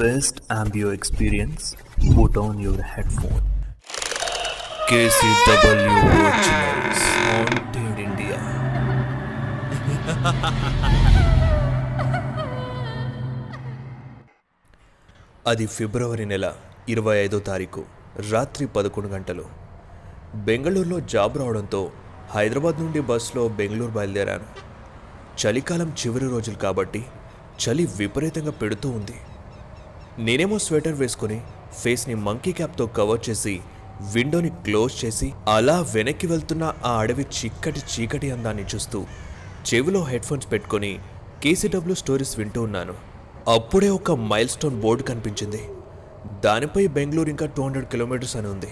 best ambio experience, put on your headphone. KCW Originals Haunted India. అది ఫిబ్రవరి నెల ఇరవై ఐదో తారీఖు రాత్రి పదకొండు గంటలు బెంగళూరులో జాబ్ రావడంతో హైదరాబాద్ నుండి బస్సులో బెంగళూరు బయలుదేరాను చలికాలం చివరి రోజులు కాబట్టి చలి విపరీతంగా పెడుతూ ఉంది నేనేమో స్వెటర్ వేసుకుని ఫేస్ని మంకీ క్యాప్తో కవర్ చేసి విండోని క్లోజ్ చేసి అలా వెనక్కి వెళ్తున్న ఆ అడవి చిక్కటి చీకటి అందాన్ని చూస్తూ చెవిలో హెడ్ ఫోన్స్ పెట్టుకొని కేసీడబ్ల్యూ స్టోరీస్ వింటూ ఉన్నాను. అప్పుడే ఒక మైల్ స్టోన్ బోర్డు కనిపించింది. దానిపై బెంగళూరు ఇంకా టూ హండ్రెడ్ కిలోమీటర్స్ అని ఉంది.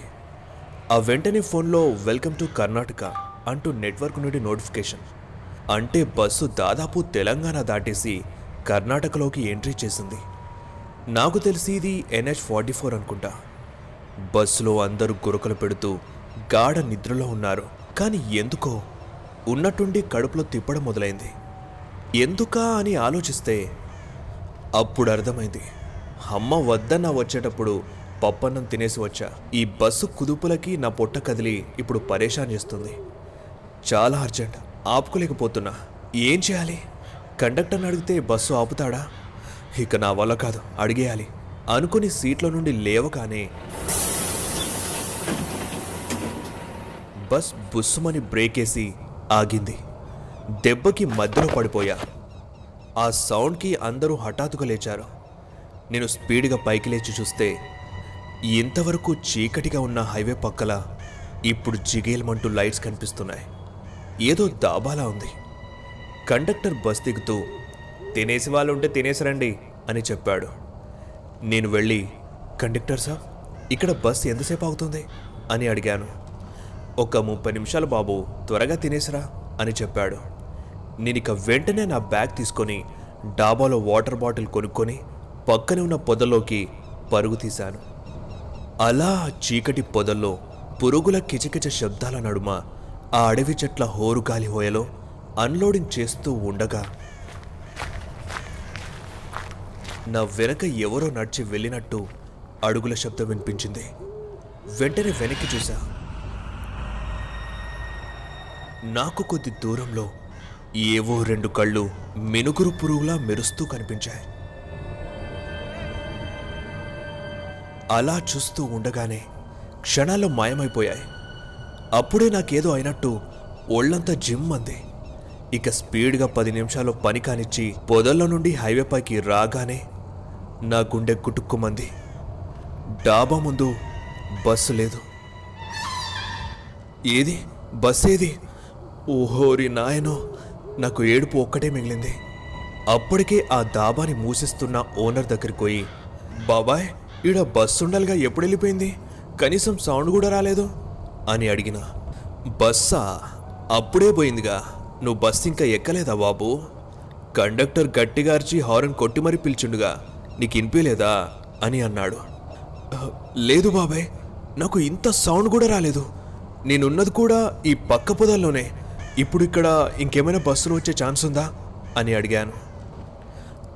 ఆ వెంటనే ఫోన్లో వెల్కమ్ టు కర్ణాటక అంటూ నెట్వర్క్ నుండి నోటిఫికేషన్. అంటే బస్సు దాదాపు తెలంగాణ దాటేసి కర్ణాటకలోకి ఎంట్రీ చేసింది. నాకు తెలిసి ఇది ఎన్హెచ్ ఫార్టీ ఫోర్ అనుకుంటా. బస్సులో అందరూ గురకలు పెడుతూ గాఢ నిద్రలో ఉన్నారు. కానీ ఎందుకో ఉన్నట్టుండి కడుపులో తిప్పడం మొదలైంది. ఎందుకా అని ఆలోచిస్తే అప్పుడు అర్థమైంది. అమ్మ వద్దన్న వచ్చేటప్పుడు పప్పన్నం తినేసి వచ్చా. ఈ బస్సు కుదుపులకి నా పొట్ట కదిలి ఇప్పుడు పరేషాన్ చేస్తుంది. చాలా అర్జెంట్. ఆపుకోలేకపోతున్నా. ఏం చేయాలి? కండక్టర్ని అడిగితే బస్సు ఆపుతాడా? ఇక నా వల్ల కాదు అడిగేయాలి. అనుకుని సీట్లో నుండి లేవగానే బస్ బుస్సుమని బ్రేకేసి ఆగింది. దెబ్బకి మధ్యలో పడిపోయా. ఆ సౌండ్కి అందరూ హఠాత్తుగా లేచారు. నేను స్పీడ్గా పైకి లేచి చూస్తే ఇంతవరకు చీకటిగా ఉన్న హైవే పక్కల ఇప్పుడు జిగేలమంటూ లైట్స్ కనిపిస్తున్నాయి. ఏదో దాబాలా ఉంది. కండక్టర్ బస్ దిగుతూ తినేసి వాళ్ళు ఉంటే తినేసిరండి అని చెప్పాడు. నేను వెళ్ళి కండక్టర్ సార్ ఇక్కడ బస్ ఎంతసేపు అవుతుంది అని అడిగాను. ఒక ముప్పై నిమిషాలు బాబు త్వరగా తినేసిరా అని చెప్పాడు. నేను ఇక వెంటనే నా బ్యాగ్ తీసుకొని డాబాలో వాటర్ బాటిల్ కొనుక్కొని పక్కనే ఉన్న పొదల్లోకి పరుగు తీశాను. అలా చీకటి పొదల్లో పురుగుల కిచకిచ శబ్దాల నడుమ ఆ అడవి చెట్ల హోరుగాలి హోయలో అన్లోడింగ్ చేస్తూ ఉండగా నా వెనక ఎవరో నడిచి వెళ్ళినట్టు అడుగుల శబ్దం వినిపించింది. వెంటనే వెనక్కి చూశా. నాకు కొద్ది దూరంలో ఏవో రెండు కళ్ళు మినుగురు పురుగులా మెరుస్తూ కనిపించాయి. అలా చూస్తూ ఉండగానే క్షణాల్లో మాయమైపోయాయి. అప్పుడే నాకేదో అయినట్టు ఒళ్ళంతా జిమ్ అంది. ఇక స్పీడ్గా పది నిమిషాలు పని కానిచ్చి పొదల్లో నుండి హైవే పైకి రాగానే నా గుండె కుటుక్కుమంది. డాబా ముందు బస్సు లేదు. ఏది? బస్ ఏది? ఓహోరి నాయనో నాకు ఏడుపు ఒక్కటే మిగిలింది. అప్పటికే ఆ దాబాని మూసిస్తున్న ఓనర్ దగ్గరికి పోయి బాబాయ్ ఈడ బస్సు ఉండాలిగా ఎప్పుడు వెళ్ళిపోయింది? కనీసం సౌండ్ కూడా రాలేదు? అని అడిగిన. బస్సా? అప్పుడే పోయిందిగా. నువ్వు బస్సు ఇంకా ఎక్కలేదా బాబు? కండక్టర్ గట్టిగా అరిచి హారన్ కొట్టి మరీ పిలిచిండుగా. నీకు ఇనిపించలేదా అని అన్నాడు. లేదు బాబాయ్ నాకు ఇంత సౌండ్ కూడా రాలేదు. నేనున్నది కూడా ఈ పక్క పొదల్లోనే. ఇప్పుడు ఇక్కడ ఇంకేమైనా బస్సులు వచ్చే ఛాన్స్ ఉందా అని అడిగాను.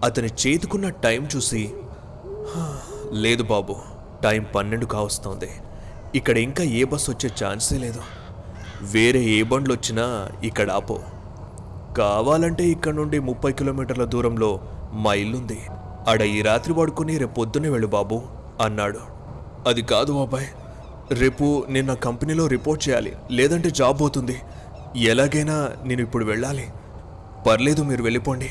అతని చేతుకున్న టైం చూసి లేదు బాబు టైం పన్నెండు కావస్తోంది. ఇక్కడ ఇంకా ఏ బస్సు వచ్చే ఛాన్సే లేదు. వేరే ఏ బండ్లు వచ్చినా ఇక్కడ ఆపో. కావాలంటే ఇక్కడ నుండి ముప్పై కిలోమీటర్ల దూరంలో మా ఇల్లుంది. ఆడ ఈ రాత్రి పడుకుని రేపు పొద్దున్నే వెళ్ళు బాబు అన్నాడు. అది కాదు బాబాయ్ రేపు నేను నా కంపెనీలో రిపోర్ట్ చేయాలి లేదంటే జాబ్ పోతుంది. ఎలాగైనా నేను ఇప్పుడు వెళ్ళాలి. పర్లేదు మీరు వెళ్ళిపోండి.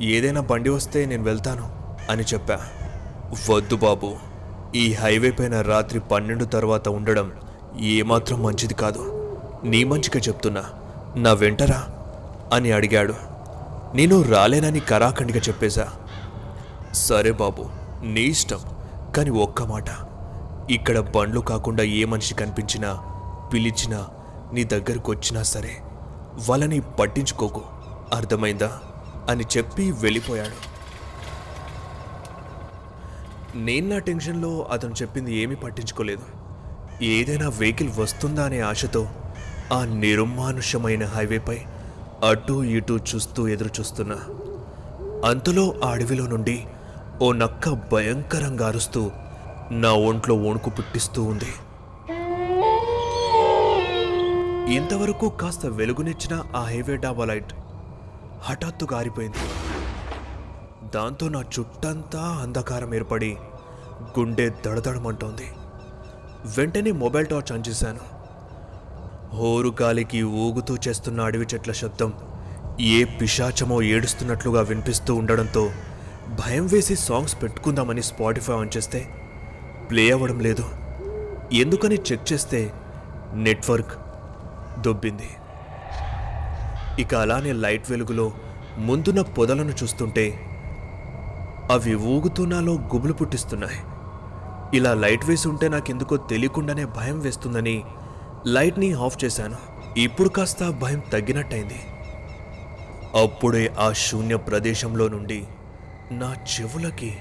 ఏదైనా బండి వస్తే నేను వెళ్తాను అని చెప్పా. వద్దు బాబు ఈ హైవే పైన రాత్రి పన్నెండు తర్వాత ఉండడం ఏమాత్రం మంచిది కాదు. నీ మంచిగా చెప్తున్నా నా వెంటరా అని అడిగాడు. నేను రాలేనని కరాఖండిగా చెప్పేశా. సరే బాబు నీ ఇష్టం. కానీ ఒక్క మాట. ఇక్కడ బండ్లు కాకుండా ఏ మనిషి కనిపించినా పిలిచినా నీ దగ్గరకు వచ్చినా సరే వాళ్ళని పట్టించుకోకు. అర్థమైందా? అని చెప్పి వెళ్ళిపోయాడు. నేను నా టెన్షన్లో అతను చెప్పింది ఏమీ పట్టించుకోలేదు. ఏదైనా వెహికల్ వస్తుందా అనే ఆశతో ఆ నిరుమానుష్యమైన హైవేపై అటు ఇటు చూస్తూ ఎదురు చూస్తున్నా అంతలో ఆ అడవిలో నుండి ఓ నక్క భయంకరంగా అరుస్తూ నా ఒంట్లో వణుకు పుట్టిస్తూ ఉంది. ఇంతవరకు కాస్త వెలుగునిచ్చిన ఆ హైవే డాబా లైట్ హఠాత్తుగా ఆరిపోయింది దాంతో నా చుట్టంతా అంధకారం ఏర్పడి గుండె దడదడమంటోంది. వెంటనే మొబైల్ టార్చ్ ఆన్ చేశాను. హోరు గాలికి ఊగుతూ చేస్తున్న అడవి చెట్ల శబ్దం ఏ పిశాచమో ఏడుస్తున్నట్లుగా వినిపిస్తూ ఉండడంతో భయం వేసి సాంగ్స్ పెట్టుకుందామని స్పాటిఫై ఆన్ చేస్తే ప్లే అవ్వడం లేదు. ఎందుకని చెక్ చేస్తే నెట్వర్క్ దొబ్బింది. ఇక అలానే లైట్ వెలుగులో ముందున్న పొదలను చూస్తుంటే అవి ఊగుతున్నాలో గుబులు పుట్టిస్తున్నాయి. ఇలా లైట్ వేసి ఉంటే నాకెందుకో తెలియకుండానే భయం వేస్తుందని లైట్ని ఆఫ్ చేశాను. ఇప్పుడు కాస్త భయం తగ్గినట్టయింది. అప్పుడే ఆ శూన్య ప్రదేశంలో నుండి నా చెవులకి.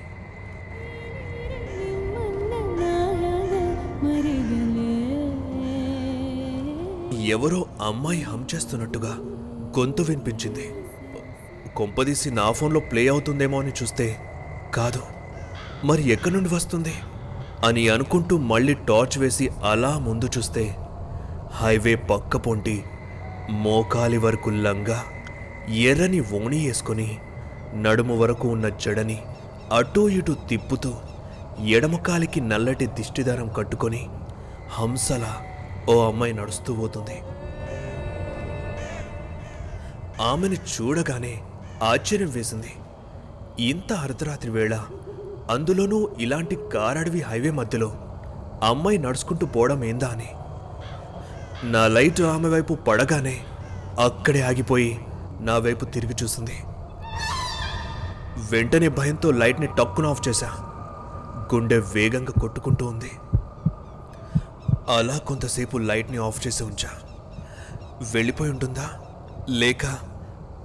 ఎవరో అమ్మాయి హమ్ చేస్తున్నట్టుగా గొంతు వినిపించింది. కొంపదీసి నా ఫోన్లో ప్లే అవుతుందేమో అని చూస్తే కాదు. మరి ఎక్కడి నుండి వస్తుంది? అని అనుకుంటూ మళ్ళీ టార్చ్ వేసి అలా ముందు చూస్తే హైవే పక్క పొంటి మోకాలి వరకు లంగా ఎర్రని ఓణి వేసుకొని నడుము వరకు ఉన్న జడని అటూ ఇటూ తిప్పుతూ ఎడమకాలికి నల్లటి దిష్టిదారం కట్టుకొని హంసల ఓ అమ్మాయి నడుస్తూ పోతుంది. ఆమెను చూడగానే ఆశ్చర్యం వేసింది. ఇంత అర్ధరాత్రి వేళ అందులోనూ ఇలాంటి కారడవి హైవే మధ్యలో అమ్మాయి నడుచుకుంటూ పోవడం ఏందా అని. నా లైట్ ఆమె వైపు పడగానే అక్కడే ఆగిపోయి నా వైపు తిరిగి చూసింది. వెంటనే భయంతో లైట్ని టక్కున ఆఫ్ చేశా. గుండె వేగంగా కొట్టుకుంటూ ఉంది. అలా కొంతసేపు లైట్ని ఆఫ్ చేసి ఉంచా. వెళ్ళిపోయి ఉంటుందా? లేక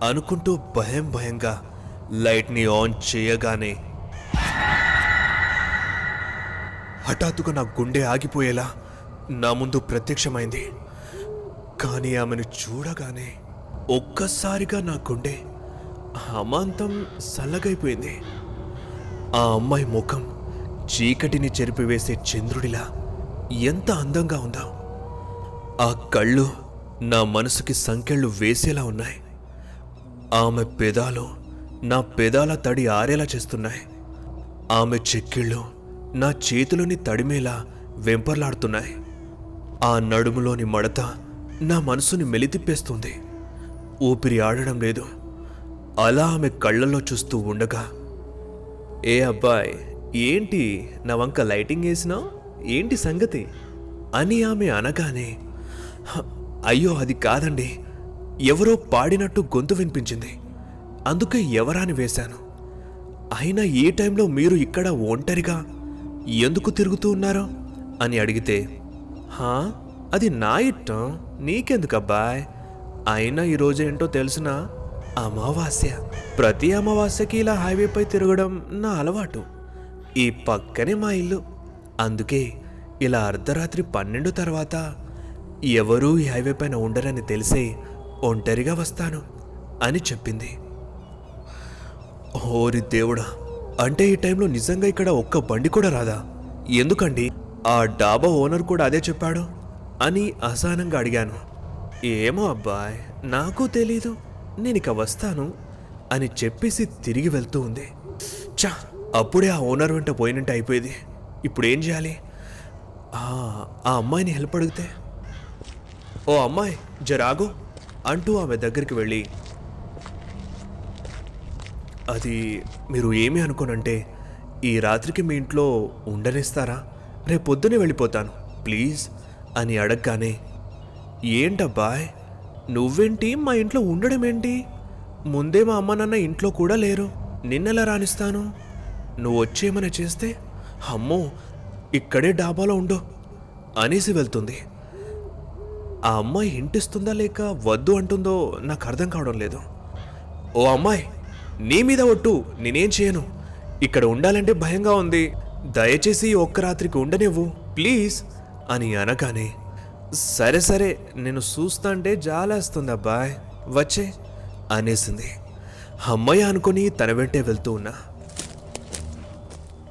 అనుకుంటూ భయం భయంగా లైట్ని ఆన్ చేయగానే హఠాత్తుగా నా గుండె ఆగిపోయేలా నా ముందు ప్రత్యక్షమైంది. కానీ ఆమెను చూడగానే ఒక్కసారిగా నా గుండె అమాంతం సల్లగైపోయింది. ఆ అమ్మాయి ముఖం చీకటిని చెరిపివేసే చంద్రుడిలా ఎంత అందంగా ఉందా. ఆ కళ్ళు నా మనసుకి సంకెళ్ళు వేసేలా ఉన్నాయి. ఆమె పెదాలు నా పెదాల తడి ఆరేలా చేస్తున్నాయి. ఆమె చెక్కిళ్ళు నా చేతులని తడిమేలా వెంపర్లాడుతున్నాయి. ఆ నడుములోని మడత నా మనసుని మెలితిప్పేస్తుంది. ఊపిరి ఆడడం లేదు. అలా ఆమె కళ్ళల్లో చూస్తూ ఉండగా ఏ అబ్బాయ్ ఏంటి నా వంక లైటింగ్ వేసినావు ఏంటి సంగతి? అని ఆమె అనగానే "హ, అయ్యో అది కాదండి. ఎవరో పాడినట్టు గొంతు వినిపించింది. అందుకే ఎవరాని వేశాను. అయినా ఏ టైంలో మీరు ఇక్కడ ఒంటరిగా ఎందుకు తిరుగుతూ ఉన్నారు? అని అడిగితే హా అది నా ఇట్టం నీకెందుకబ్బాయ్? అయినా ఈరోజు ఏంటో తెలుసునా అమావాస్య. ప్రతి అమావాస్యకి ఇలా హైవేపై తిరగడం నా అలవాటు. ఈ పక్కనే మా ఇల్లు. అందుకే ఇలా అర్ధరాత్రి పన్నెండు తర్వాత ఎవరూ ఈ హైవే పైన ఉండరని తెలిసే ఒంటరిగా వస్తాను అని చెప్పింది. ఓరి దేవుడా అంటే ఈ టైంలో నిజంగా ఇక్కడ ఒక్క బండి కూడా రాదా? ఎందుకండి? ఆ డాబా ఓనర్ కూడా అదే చెప్పాడు అని అసహనంగా అడిగాను. ఏమో అబ్బాయ్ నాకు తెలీదు. నేను ఇక వస్తాను అని చెప్పేసి తిరిగి వెళ్తూ ఉంది. చా అప్పుడే ఆ ఓనర్ వెంట పోయినట్టు అయిపోయేది. ఇప్పుడు ఏం చేయాలి? ఆ ఆ అమ్మాయిని హెల్ప్ అడిగితే? ఓ అమ్మాయి జరాగు అంటూ ఆమె దగ్గరికి వెళ్ళి అది మీరు ఏమి అనుకోనంటే ఈ రాత్రికి మీ ఇంట్లో ఉండనిస్తారా? రేపు పొద్దునే వెళ్ళిపోతాను ప్లీజ్ అని అడగగానే ఏంటబ్బాయ్? నువ్వేంటి మా ఇంట్లో ఉండడం ఏంటి? ముందే మా అమ్మ నాన్న ఇంట్లో కూడా లేరు. నిన్నెలా రాణిస్తాను నువ్వు వచ్చేమని చేస్తే అమ్మో ఇక్కడే డాబాలో ఉండు అనేసి వెళ్తుంది. ఆ అమ్మాయి ఇంటిస్తుందా లేక వద్దు అంటుందో నాకు అర్థం కావడం లేదు. ఓ అమ్మాయి నీ మీద ఒట్టు నేనేం చేయను. ఇక్కడ ఉండాలంటే భయంగా ఉంది. దయచేసి ఒక్క రాత్రికి ఉండనివ్వు ప్లీజ్ అని అనగానే సరే సరే నేను చూస్తాంటే జాలేస్తుంది అబ్బాయ్ వచ్చే అనేసింది. అమ్మయ్య అనుకుని తన వెంటే వెళ్తూ ఉన్నా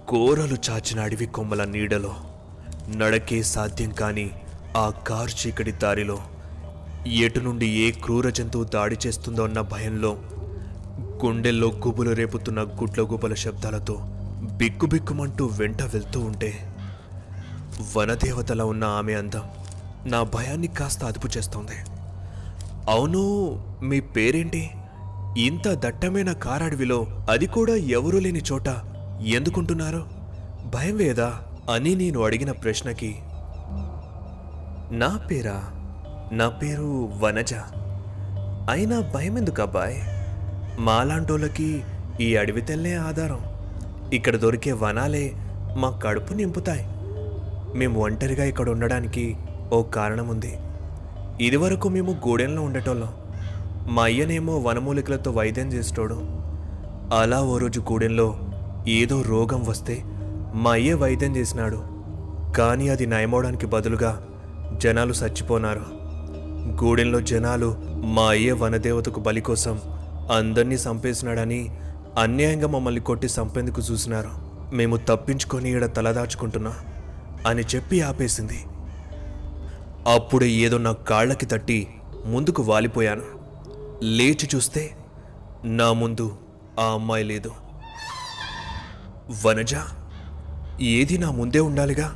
కోరలు చాచిన అడవి కొమ్మల నీడలో నడకే సాధ్యం కాని ఆ కారు చీకటి దారిలో ఎటు నుండి ఏ క్రూర జంతువు దాడి చేస్తుందో అన్న భయంలో గుండెల్లో గుబులు రేపుతున్న గుడ్ల గుబల శబ్దాలతో బిక్కుబిక్కుమంటూ వెంట వెళ్తూ ఉంటే వనదేవతల ఉన్న ఆమె అందం నా భయాన్ని కాస్త అదుపు చేస్తోంది. అవును మీ పేరేంటి? ఇంత దట్టమైన కారడవిలో అది కూడా ఎవరూ లేని చోట ఎందుకుంటున్నారు? భయం వేదా? అని నేను అడిగిన ప్రశ్నకి. నా పేరా? నా పేరు వనజ. అయినా భయం ఎందుకు అబ్బాయ్? మాలాంటోళ్ళకి ఈ అడవి తెల్లే ఆధారం. ఇక్కడ దొరికే వనాలే మా కడుపు నింపుతాయి. మేము ఒంటరిగా ఇక్కడ ఉండడానికి ఓ కారణం ఉంది. ఇదివరకు మేము గూడెంలో ఉండేటోళ్ళం. మా అయ్యనేమో వనమూలికలతో వైద్యం చేసేటోడు. అలా ఓ రోజు గూడెంలో ఏదో రోగం వస్తే మా అయ్య వైద్యం చేసినాడు. కానీ అది నయమవడానికి బదులుగా జనాలు చచ్చిపోనారు. గూడెంలో జనాలు మా అయ్య వనదేవతకు బలి కోసం అందరినీ చంపేసినాడని అన్యాయంగా మమ్మల్ని కొట్టి చంపేందుకు చూసినారు. మేము తప్పించుకొని ఈడ తలదాచుకుంటున్నా అని చెప్పి ఆపేసింది. అప్పుడు ఏదో నా కాళ్ళకి తట్టి ముందుకు వాలిపోయాను. లేచి చూస్తే నా ముందు ఆ అమ్మాయి లేదు. వనజ ఏది నా ముందే ఉండాలిగా?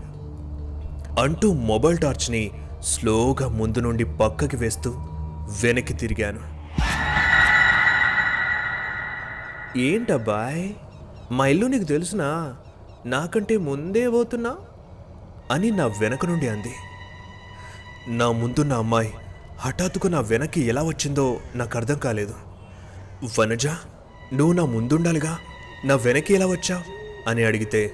అంటూ మొబైల్ టార్చ్ని స్లోగా ముందు నుండి పక్కకి వేస్తూ వెనక్కి తిరిగాను. ఏంటబ్బాయ్ మా ఇల్లు నీకు తెలుసునా? నాకంటే ముందే పోతున్నా? అని నా వెనక నుండి అంది. నా ముందున్న అమ్మాయి హఠాత్తుగా నా వెనక్కి ఎలా వచ్చిందో నాకు అర్థం కాలేదు. వనజ నువ్వు నా ముందుండాలిగా? నా వెనక్కి ఎలా వచ్చా అని అడిగితే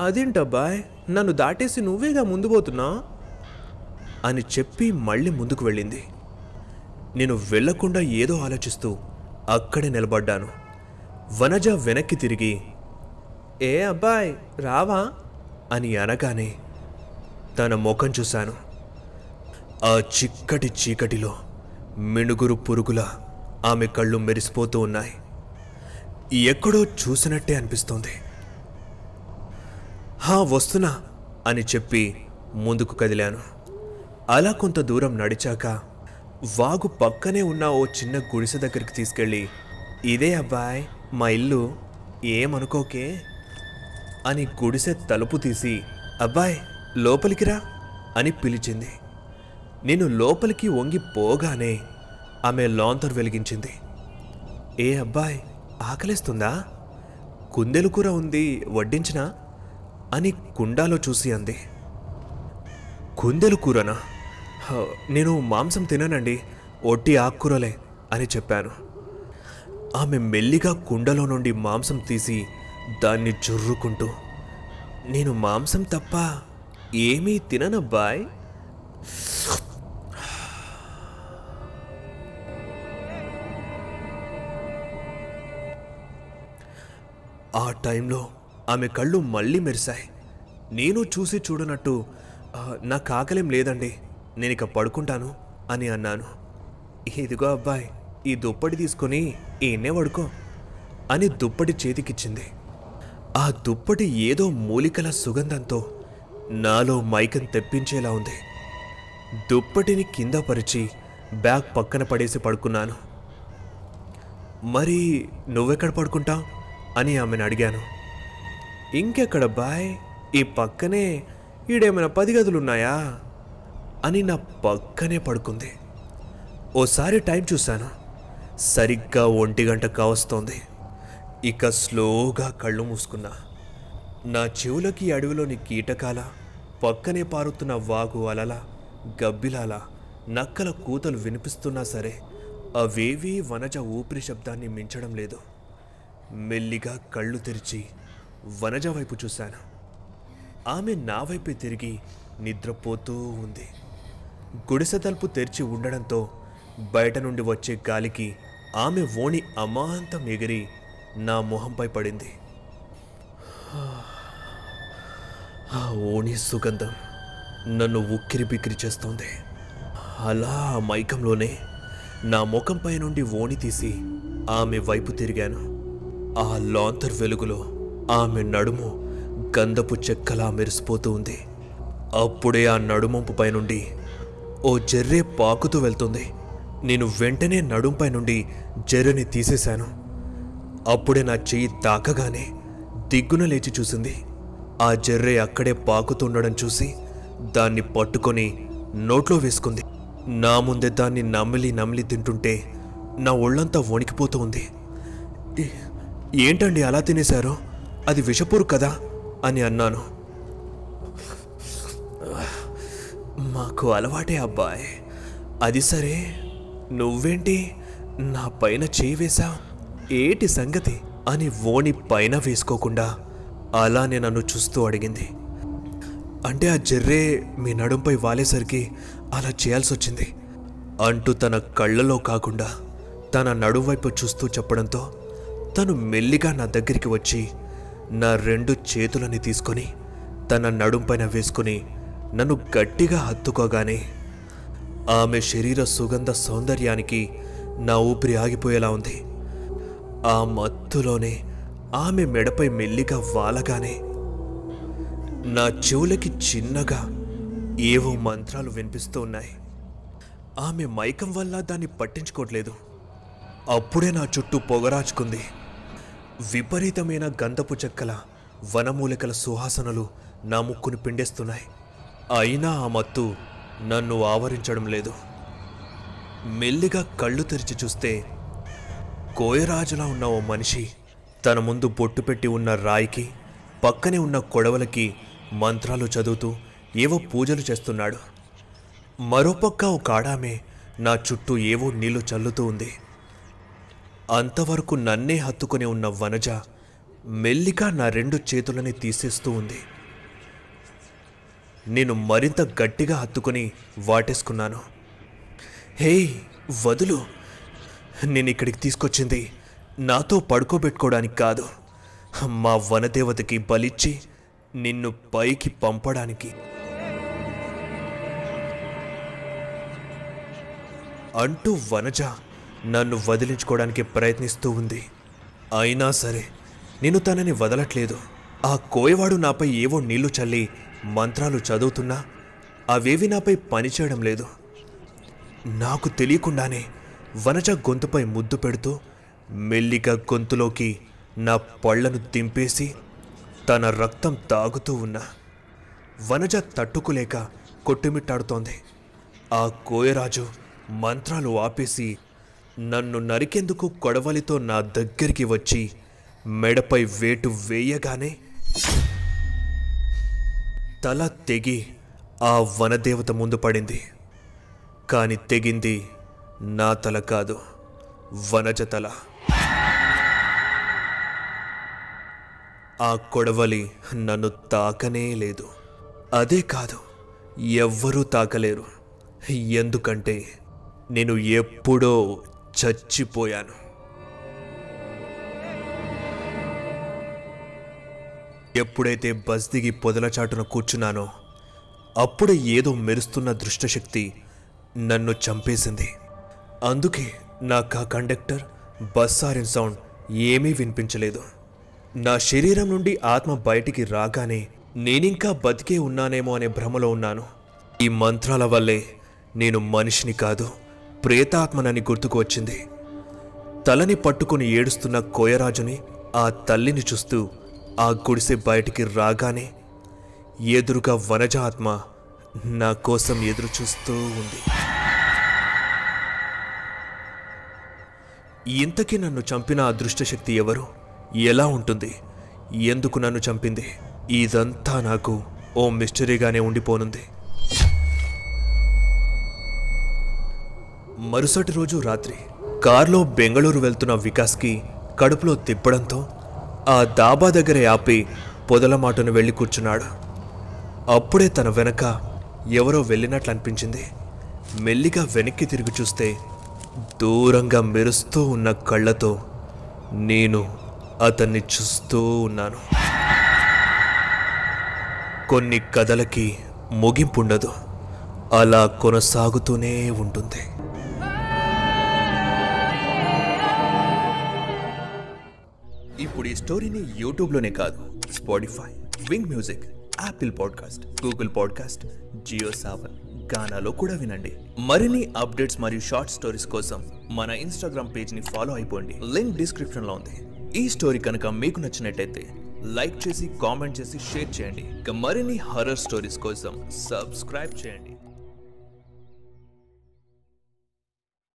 అదేంటబ్బాయ్ నన్ను దాటేసి నువ్వేగా ముందు పోతున్నా? అని చెప్పి మళ్ళీ ముందుకు వెళ్ళింది. నేను వెళ్ళకుండా ఏదో ఆలోచిస్తూ అక్కడే నిలబడ్డాను. వనజ వెనక్కి తిరిగి ఏ అబ్బాయ్ రావా? అని అనగానే తన ముఖం చూశాను. ఆ చిక్కటి చీకటిలో మినుగురు పురుగుల ఆమె కళ్ళు మెరిసిపోతూ ఉన్నాయి. ఎక్కడో చూసినట్టే అనిపిస్తోంది. హా వస్తున్నా అని చెప్పి ముందుకు కదిలాను. అలా కొంత దూరం నడిచాక వాగు పక్కనే ఉన్న ఓ చిన్న గుడిసె దగ్గరికి తీసుకెళ్ళి ఇదే అబ్బాయ్ మా ఇల్లు ఏమనుకోకే? అని గుడిసె తలుపు తీసి అబ్బాయ్ లోపలికి రా అని పిలిచింది. నేను లోపలికి వంగి పోగానే ఆమె లాంతర్ వెలిగించింది. ఏ అబ్బాయ్ ఆకలిస్తుందా? కుందెలు కూర ఉంది వడ్డించినా? అని కుండాలో చూసి అంది. కుందెలు కూరనా? నేను మాంసం తిననండి ఒట్టి ఆకుకూరలే అని చెప్పాను. ఆమె మెల్లిగా కుండలో నుండి మాంసం తీసి దాన్ని జుర్రుకుంటూ నేను మాంసం తప్ప ఏమీ తిననబ్బాయ్? ఆ టైంలో ఆమె కళ్ళు మళ్ళీ మెరిశాయి. నేను చూసి చూడనట్టు నా నాకు ఆకలేం లేదండి. నేను ఇక పడుకుంటాను అని అన్నాను. ఇదిగో అబ్బాయి ఈ దుప్పటి తీసుకొని ఈయన్నే పడుకో అని దుప్పటి చేతికిచ్చింది. ఆ దుప్పటి ఏదో మూలికల సుగంధంతో నాలో మైకం తెప్పించేలా ఉంది. దుప్పటిని కింద పరిచి బ్యాగ్ పక్కన పడేసి పడుకున్నాను. మరి నువ్వెక్కడ పడుకుంటావు? అని ఆమెను అడిగాను. ఇంకెక్కడ బాయ్ ఈ పక్కనే ఈడేమైనా పది గదులున్నాయా? అని నా పక్కనే పడుకుంది. ఓసారి టైం చూశాను. సరిగ్గా ఒంటి గంట కావస్తోంది. ఇక స్లోగా కళ్ళు మూసుకున్నా. నా చెవులకి అడవిలోని కీటకాల పక్కనే పారుతున్న వాగు అలల గబ్బిలాల నక్కల కూతలు వినిపిస్తున్నా సరే అవేవీ వనజ ఊపిరి శబ్దాన్ని మించడం లేదు. మెల్లిగా కళ్ళు తెరిచి వనజ వైపు చూశాను. ఆమె నా వైపే తిరిగి నిద్రపోతూ ఉంది. గుడిసె తలుపు తెరిచి ఉండడంతో బయట నుండి వచ్చే గాలికి ఆమె ఓణి అమాంతం ఎగిరి నా మొహంపై పడింది. ఆ ఓణి సుగంధం నన్ను ఉక్కిరి బిక్కిరి చేస్తోంది. అలా ఆ మైకంలోనే నా ముఖంపై నుండి ఓణి తీసి ఆమె వైపు తిరిగాను. ఆ లాంతర్ వెలుగులో ఆమె నడుము గంధపు చెక్కలా మెరిసిపోతూ ఉంది. అప్పుడే ఆ నడుమంపు పైనుండి ఓ జర్రే పాకుతూ వెళ్తుంది. నేను వెంటనే నడుంపై నుండి జర్రెని తీసేశాను. అప్పుడే నా చెయ్యి తాకగానే దిగ్గున లేచి చూసింది. ఆ జర్రే అక్కడే పాకుతుండడం చూసి దాన్ని పట్టుకొని నోట్లో వేసుకుంది. నా ముందే దాన్ని నమిలి నమిలి తింటుంటే నా ఒళ్ళంతా వణికిపోతూ ఉంది. ఏంటండి అలా తినేశారు? అది విషపూరు కదా? అని అన్నాను. మాకు అలవాటే అబ్బాయ్. అది సరే నువ్వేంటి? నా పైన చేయి వేశా? ఏటి సంగతి? అని ఓణి పైన వేసుకోకుండా అలానే నన్ను చూస్తూ అడిగింది. అంటే ఆ జర్రే మీ నడుంపై వాలేసరికి అలా చేయాల్సి వచ్చింది అంటూ తన కళ్ళలో కాకుండా తన నడువైపు చూస్తూ చెప్పడంతో తను మెల్లిగా నా దగ్గరికి వచ్చి నా రెండు చేతులని తీసుకొని తన నడుంపైన వేసుకుని నన్ను గట్టిగా హత్తుకోగానే ఆమె శరీర సుగంధ సౌందర్యానికి నా ఊపిరి ఆగిపోయేలా ఉంది. ఆ మత్తులోనే ఆమె మెడపై మెల్లిగా వాలగానే నా చెవులకి చిన్నగా ఏవో మంత్రాలు వినిపిస్తూ ఉన్నాయి. ఆమె మైకం వల్ల దాన్ని పట్టించుకోవట్లేదు. అప్పుడే నా చుట్టూ పొగరాచుకుంది. విపరీతమైన గంధపు చెక్కల వనమూలికల సువాసనలు నా ముక్కును పిండేస్తున్నాయి. అయినా ఆ మత్తు నన్ను ఆవరించడం లేదు. మెల్లిగా కళ్ళు తెరిచి చూస్తే కోయరాజులా ఉన్న ఓ మనిషి తన ముందు బొట్టు పెట్టి ఉన్న రాయికి పక్కనే ఉన్న కొడవలకి మంత్రాలు చదువుతూ ఏవో పూజలు చేస్తున్నాడు. మరోపక్క ఒక ఆడామే నా చుట్టూ ఏవో నీళ్ళు చల్లుతూ ఉంది. అంతవరకు నన్నే హత్తుకుని ఉన్న వనజ మెల్లిగా నా రెండు చేతులని తీసేస్తూ ఉంది. నేను మరింత గట్టిగా హత్తుకుని వాటేసుకున్నాను. హే వదులు. నేను ఇక్కడికి తీసుకొచ్చింది నాతో పడుకోబెట్టుకోవడానికి కాదు. మా వనదేవతకి బలిచ్చి నిన్ను పైకి పంపడానికి. అంటూ వనజ నన్ను వదిలించుకోవడానికి ప్రయత్నిస్తూ ఉంది. అయినా సరే నేను తనని వదలట్లేదు. ఆ కోయవాడు నాపై ఏవో నీళ్ళు చల్లి మంత్రాలు చదువుతున్నా అవేవి నాపై పనిచేయడం లేదు. నాకు తెలియకుండానే వనజ గొంతుపై ముద్దు పెడుతూ మెల్లిగా గొంతులోకి నా పళ్ళను దింపేసి తన రక్తం తాగుతూ ఉన్నా. వనజ తట్టుకులేక కొట్టుమిట్టాడుతోంది. ఆ కోయరాజు మంత్రాలు ఆపేసి నన్ను నరికేందుకు కొడవలితో నా దగ్గరికి వచ్చి మెడపై వేటు వేయగానే తల తెగి ఆ వనదేవత ముందు పడింది. కాని తెగింది నా తల కాదు వనజ తల. ఆ కొడవలి నన్ను తాకనే లేదు. అదే కాదు ఎవ్వరూ తాకలేరు. ఎందుకంటే నేను ఎప్పుడో చచ్చిపోయాను. ఎప్పుడైతే బస్ దిగి పొదల చాటున కూర్చున్నానో అప్పుడే ఏదో మెరుస్తున్న దృష్టశక్తి నన్ను చంపేసింది. అందుకే నాకు ఆ కండక్టర్ బస్ సారిన్ సౌండ్ ఏమీ వినిపించలేదు. నా శరీరం నుండి ఆత్మ బయటికి రాగానే నేనింకా బతికే ఉన్నానేమో అనే భ్రమలో ఉన్నాను. ఈ మంత్రాల వల్లే నేను మనిషిని కాదు. ప్రేతాత్మనని గుర్తుకు వచ్చింది. తలని పట్టుకుని ఏడుస్తున్న కోయరాజుని ఆ తల్లిని చూస్తూ ఆ గుడిసె బయటికి రాగానే ఎదురుగా వనజ ఆత్మ నా కోసం ఎదురు చూస్తూ ఉంది. ఇంతకీ నన్ను చంపిన ఆ దృష్టశక్తి ఎవరు? ఎలా ఉంటుంది? ఎందుకు నన్ను చంపింది? ఇదంతా నాకు ఓ మిస్టరీగానే ఉండిపోనుంది. మరుసటి రోజు రాత్రి కారులో బెంగళూరు వెళ్తున్న వికాస్కి కడుపులో తిప్పడంతో ఆ దాబా దగ్గర ఆపి పొదల మాటను వెళ్ళి కూర్చున్నాడు. అప్పుడే తన వెనక ఎవరో వెళ్ళినట్లు అనిపించింది మెల్లిగా వెనక్కి తిరిగి చూస్తే దూరంగా మెరుస్తూ ఉన్న కళ్ళతో నేను అతన్ని చూస్తూ ఉన్నాను. కొన్ని కథలకి ముగింపుండదు అలా కొనసాగుతూనే ఉంటుంది. ఇప్పుడు ఈ స్టోరీని యూట్యూబ్లోనే కాదు Spotify Wynk music Apple podcast Google podcast Jio Saavn గానాలో కూడా వినండి. మరిన్ని అప్డేట్స్ మరియు షార్ట్ స్టోరీస్ కోసం మన ఇన్స్టాగ్రామ్ పేజ్ని ఫాలో అయిపోండి. లింక్ డిస్క్రిప్షన్లో ఉంది. ఈ స్టోరీ కనుక మీకు నచ్చినట్టయితే లైక్ చేసి కామెంట్ చేసి షేర్ చేయండి. ఇక మరిన్ని హర్రర్ స్టోరీస్ కోసం సబ్స్క్రైబ్ చేయండి.